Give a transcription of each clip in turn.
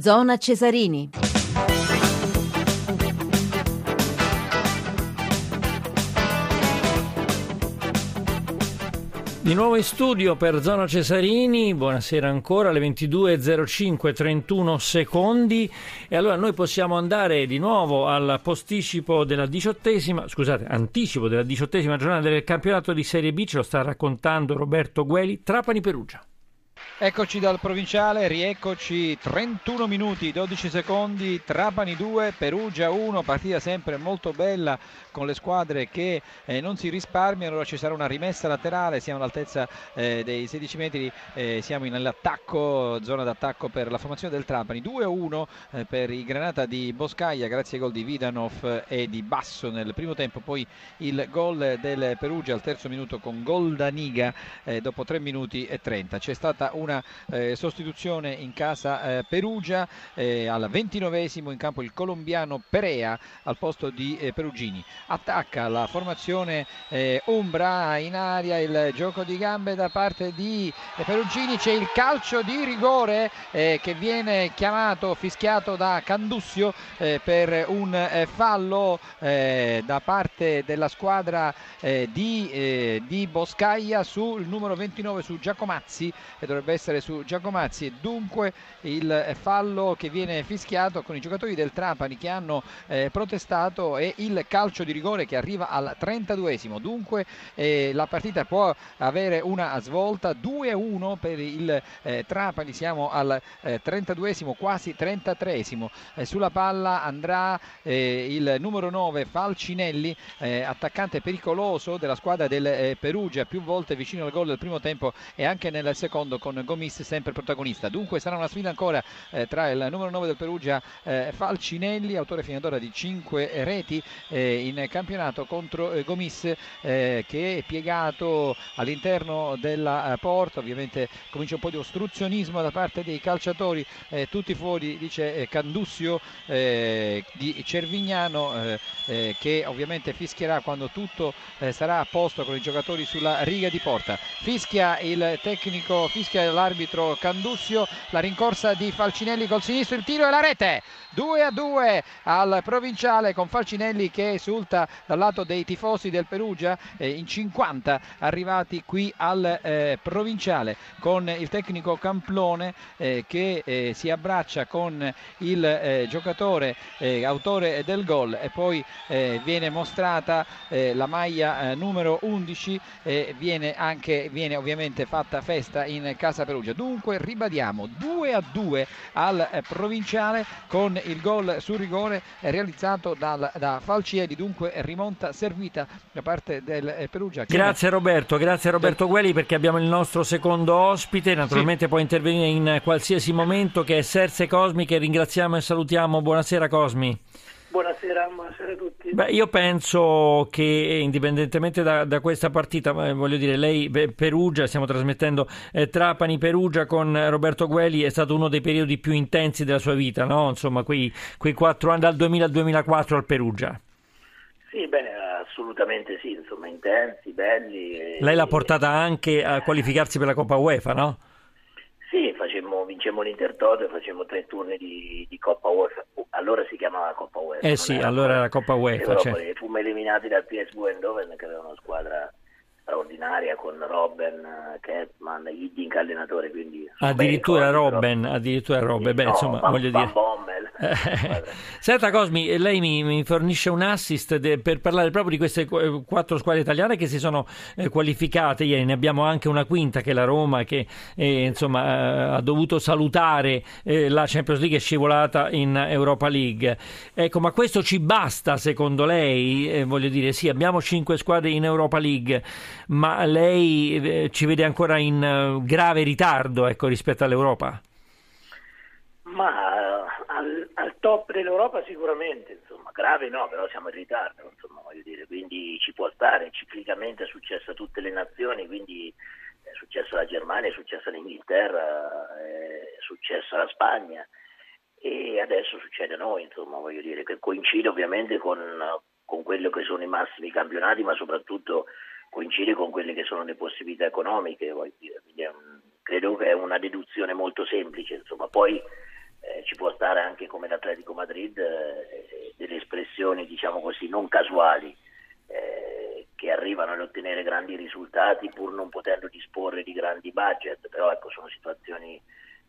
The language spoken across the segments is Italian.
Zona Cesarini. Di nuovo in studio per Zona Cesarini, buonasera ancora, alle 22.05, 31 secondi e allora noi possiamo andare di nuovo al posticipo della diciottesima, scusate, anticipo della diciottesima giornata del campionato di Serie B, ce lo sta raccontando Roberto Gueli, Trapani-Perugia. Eccoci dal provinciale, rieccoci. 31 minuti, 12 secondi, Trapani 2, Perugia 1, partita sempre molto bella con le squadre che eh, non si risparmiano, ora ci sarà una rimessa laterale, siamo all'altezza eh, dei 16 metri, eh, siamo nell'attacco, zona d'attacco per la formazione del Trapani, 2-1 eh, per i Granata di Boscaia grazie ai gol di Vidanov e di Basso nel primo tempo, poi il gol del Perugia al terzo minuto con Goldaniga eh, dopo 3 minuti e 30, c'è stata una una eh, sostituzione in casa eh, Perugia eh, al ventinovesimo in campo il colombiano Perea al posto di eh, Perugini. Attacca la formazione eh, Umbra in aria il gioco di gambe da parte di eh, Perugini. C'è il calcio di rigore che viene chiamato fischiato da Candussio per un fallo da parte della squadra di, di Boscaia sul numero 29 su Giacomazzi e dovrebbe essere essere su Giacomazzi e dunque il fallo che viene fischiato con i giocatori del Trapani che hanno eh, protestato e il calcio di rigore che arriva al 32esimo dunque eh, la partita può avere una svolta. 2-1 per il eh, Trapani. Siamo al 32esimo eh, quasi 33esimo eh, sulla palla andrà eh, il numero 9 Falcinelli attaccante pericoloso della squadra del Perugia più volte vicino al gol del primo tempo e anche nel secondo con Gomis sempre protagonista. Dunque sarà una sfida ancora eh, tra il numero 9 del Perugia eh, Falcinelli, autore finadora di 5 reti eh, in campionato contro eh, Gomis eh, che è piegato all'interno della eh, porta, ovviamente comincia un po' di ostruzionismo da parte dei calciatori, tutti fuori dice Candussio di Cervignano che ovviamente fischierà quando tutto sarà a posto con i giocatori sulla riga di porta. Fischia il tecnico, fischia l'arbitro Candussio, la rincorsa di Falcinelli col sinistro, il tiro e la rete. 2 a 2 al provinciale con Falcinelli che esulta dal lato dei tifosi del Perugia eh, in 50 arrivati qui al eh, provinciale con il tecnico Camplone eh, che eh, si abbraccia con il eh, giocatore eh, autore del gol e poi viene mostrata la maglia numero 11 e viene anche viene ovviamente fatta festa in casa Perugia dunque ribadiamo 2 a 2 al provinciale con il gol sul rigore realizzato dal, da Falcielli, dunque rimonta servita da parte del eh, Perugia. Grazie Roberto, grazie Roberto Gueli perché abbiamo il nostro secondo ospite, naturalmente sì. può intervenire in qualsiasi momento che è Serse Cosmi che ringraziamo e salutiamo. Buonasera Cosmi. Buonasera, buonasera, a tutti. Beh, io penso che indipendentemente da, da questa partita, eh, voglio dire, lei Perugia, stiamo trasmettendo eh, Trapani Perugia con Roberto Gueli, è stato uno dei periodi più intensi della sua vita, no? Insomma, quei, quei quattro anni dal 2000 al 2004 al Perugia. Sì, bene, assolutamente sì, insomma, intensi, belli. E... Lei l'ha portata anche a qualificarsi per la Coppa UEFA, no? Sì, facemmo, vincemmo l'Intertoto e facemmo tre turni di, di Coppa UEFA allora si chiamava Coppa UEFA. Eh sì, allora era Coppa UEFA. Cioè. Fummo eliminati dal PSV Eindhoven che aveva una squadra straordinaria con Robben, Ketman, Hiddink allenatore. Quindi addirittura Robben, addirittura Robben, beh, no, insomma, Van, voglio dire. Bommel. Senta Cosmi, lei mi, mi fornisce un assist de, per parlare proprio di queste quattro squadre italiane che si sono eh, qualificate ieri, ne abbiamo anche una quinta che è la Roma che eh, insomma, eh, ha dovuto salutare eh, la Champions League e scivolata in Europa League. Ecco, ma questo ci basta secondo lei? Eh, voglio dire, sì, abbiamo cinque squadre in Europa League, ma lei eh, ci vede ancora in grave ritardo ecco, rispetto all'Europa? Ma top dell'Europa sicuramente, insomma, grave no, però siamo in ritardo, insomma, voglio dire, quindi ci può stare, ciclicamente è successo a tutte le nazioni, quindi è successo alla Germania, è successo all'Inghilterra, è successo alla Spagna e adesso succede a noi, insomma, voglio dire, che coincide ovviamente con, con quello che sono i massimi campionati, ma soprattutto coincide con quelle che sono le possibilità economiche, voglio dire, quindi un, credo che è una deduzione molto semplice, insomma, poi eh, ci può anche come l'Atletico Madrid eh, delle espressioni diciamo così non casuali eh, che arrivano ad ottenere grandi risultati pur non potendo disporre di grandi budget, però ecco sono situazioni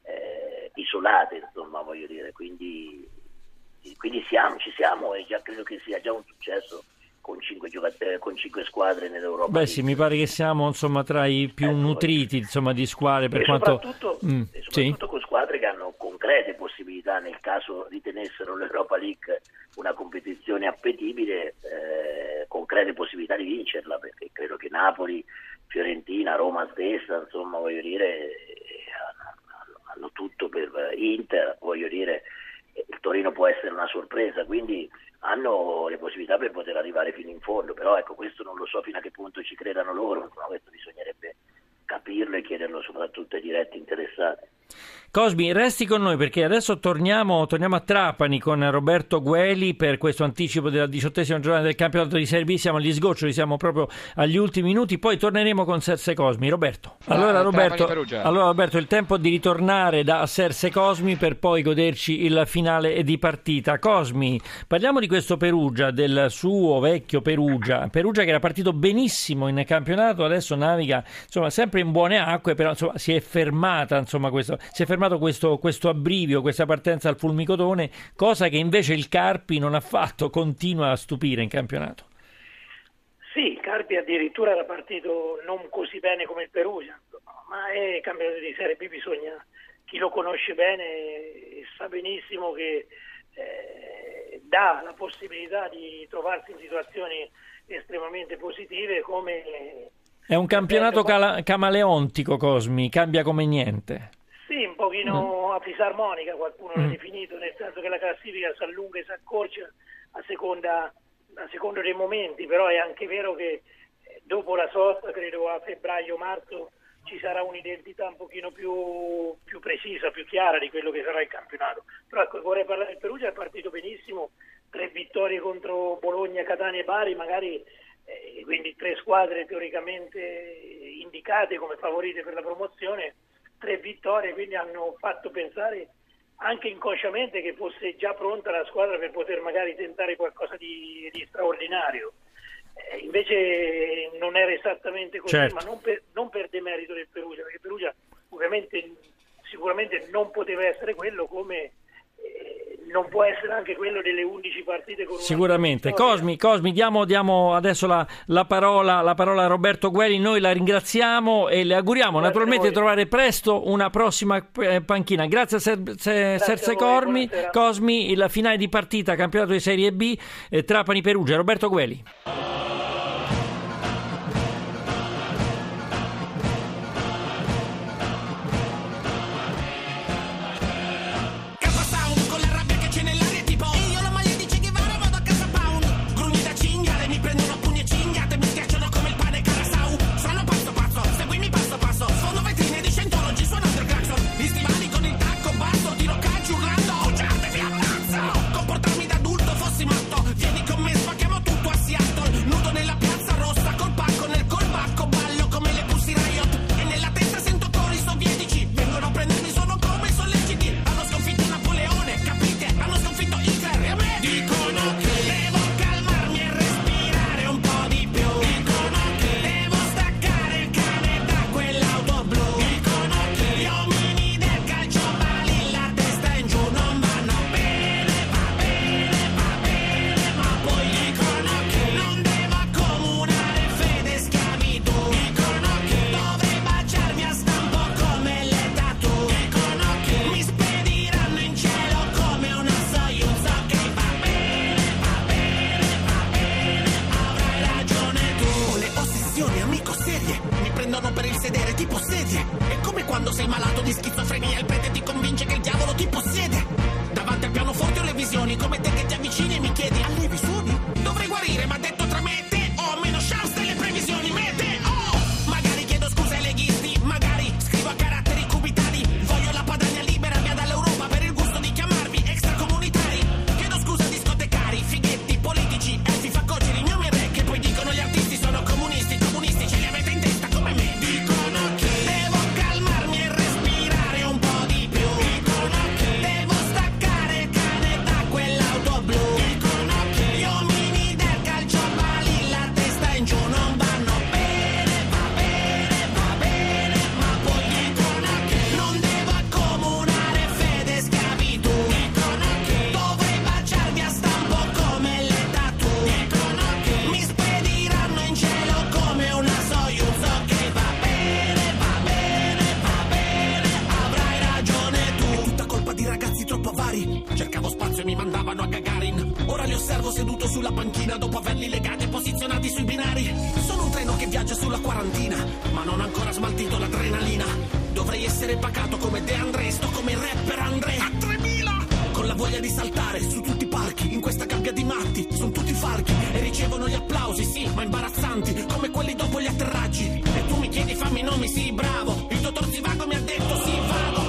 eh, isolate insomma voglio dire, quindi, quindi siamo, ci siamo e già credo che sia già un successo con cinque, giocatori, con cinque squadre nell'Europa. Beh sì, mi pare che siamo insomma, tra i più ecco, nutriti insomma, di squadre per e quanto... Soprattutto, mm, soprattutto sì. con squadre che hanno concrete possibilità nel caso ritenessero l'Europa League una competizione appetibile, eh, concrete possibilità di vincerla, perché credo che Napoli, Fiorentina, Roma stessa, insomma voglio dire, eh, hanno tutto per Inter, voglio dire, il Torino può essere una sorpresa, quindi hanno le possibilità per poter arrivare fino in fondo, però ecco questo non lo so fino a che punto ci credano loro, ma questo bisognerebbe capirlo e chiederlo soprattutto ai diretti interessati. Cosmi, resti con noi perché adesso torniamo, torniamo, a Trapani con Roberto Gueli per questo anticipo della diciottesima giornata del campionato di Serie B. Siamo agli sgoccioli, siamo proprio agli ultimi minuti, poi torneremo con Serse Cosmi. Roberto. Allora, ah, Roberto, allora Roberto, il tempo di ritornare da Serse Cosmi per poi goderci il finale di partita. Cosmi, parliamo di questo Perugia, del suo vecchio Perugia. Perugia che era partito benissimo in campionato, adesso naviga insomma, sempre in buone acque, però insomma, si è fermata insomma, questo, si è fermato questo, questo abbrivio, questa partenza al fulmicotone, cosa che invece il Carpi non ha fatto, continua a stupire in campionato. Sì, il Carpi addirittura era partito non così bene come il Perugia, ma è campionato di Serie B, bisogna, chi lo conosce bene sa benissimo che eh, dà la possibilità di trovarsi in situazioni estremamente positive come... È un campionato cala- camaleontico, Cosmi, cambia come niente. Sì, un pochino mm. a fisarmonica qualcuno mm. l'ha definito, nel senso che la classifica si allunga e si accorcia a seconda, a seconda dei momenti, però è anche vero che eh, dopo la sosta, credo a febbraio-marzo, ci sarà un'identità un pochino più, più, precisa, più chiara di quello che sarà il campionato. Però ecco, vorrei parlare del Perugia, è partito benissimo, tre vittorie contro Bologna, Catania e Bari, magari eh, quindi tre squadre teoricamente indicate come favorite per la promozione tre vittorie, quindi hanno fatto pensare anche inconsciamente che fosse già pronta la squadra per poter magari tentare qualcosa di, di straordinario. Eh, invece non era esattamente così, certo. ma non per, non per demerito del Perugia, perché Perugia ovviamente sicuramente non poteva essere quello come non può essere anche quello delle 11 partite con Sicuramente. Cosmi, Cosmi diamo, diamo, adesso la, la, parola, la, parola, a Roberto Gueli, noi la ringraziamo e le auguriamo Grazie naturalmente di trovare presto una prossima eh, panchina. Grazie a Ser, Ser, Serse Cormi, Cosmi, il finale di partita, campionato di Serie B, eh, Trapani Perugia. Roberto Gueli. schizofrenia, il prete ti convince che il diavolo ti possiede. Davanti al pianoforte ho le visioni come te sulla quarantina, ma non ho ancora smaltito l'adrenalina. Dovrei essere pacato come De André, sto come il rapper André. A 3000! Con la voglia di saltare su tutti i parchi, in questa gabbia di matti, sono tutti falchi e ricevono gli applausi, sì, ma imbarazzanti, come quelli dopo gli atterraggi. E tu mi chiedi fammi i nomi, sì, bravo. Il dottor Zivago mi ha detto sì, vado.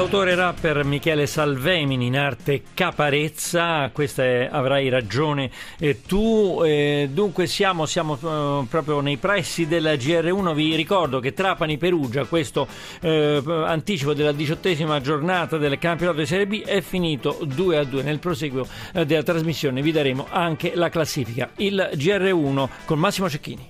Cantautore rapper Michele Salvemini in arte Caparezza, questa è Avrai ragione e tu. Eh, dunque siamo, siamo eh, proprio nei pressi della GR1, vi ricordo che Trapani Perugia, questo eh, anticipo della diciottesima giornata del campionato di Serie B è finito 2 a 2. Nel proseguo eh, della trasmissione vi daremo anche la classifica. Il GR1 con Massimo Cecchini.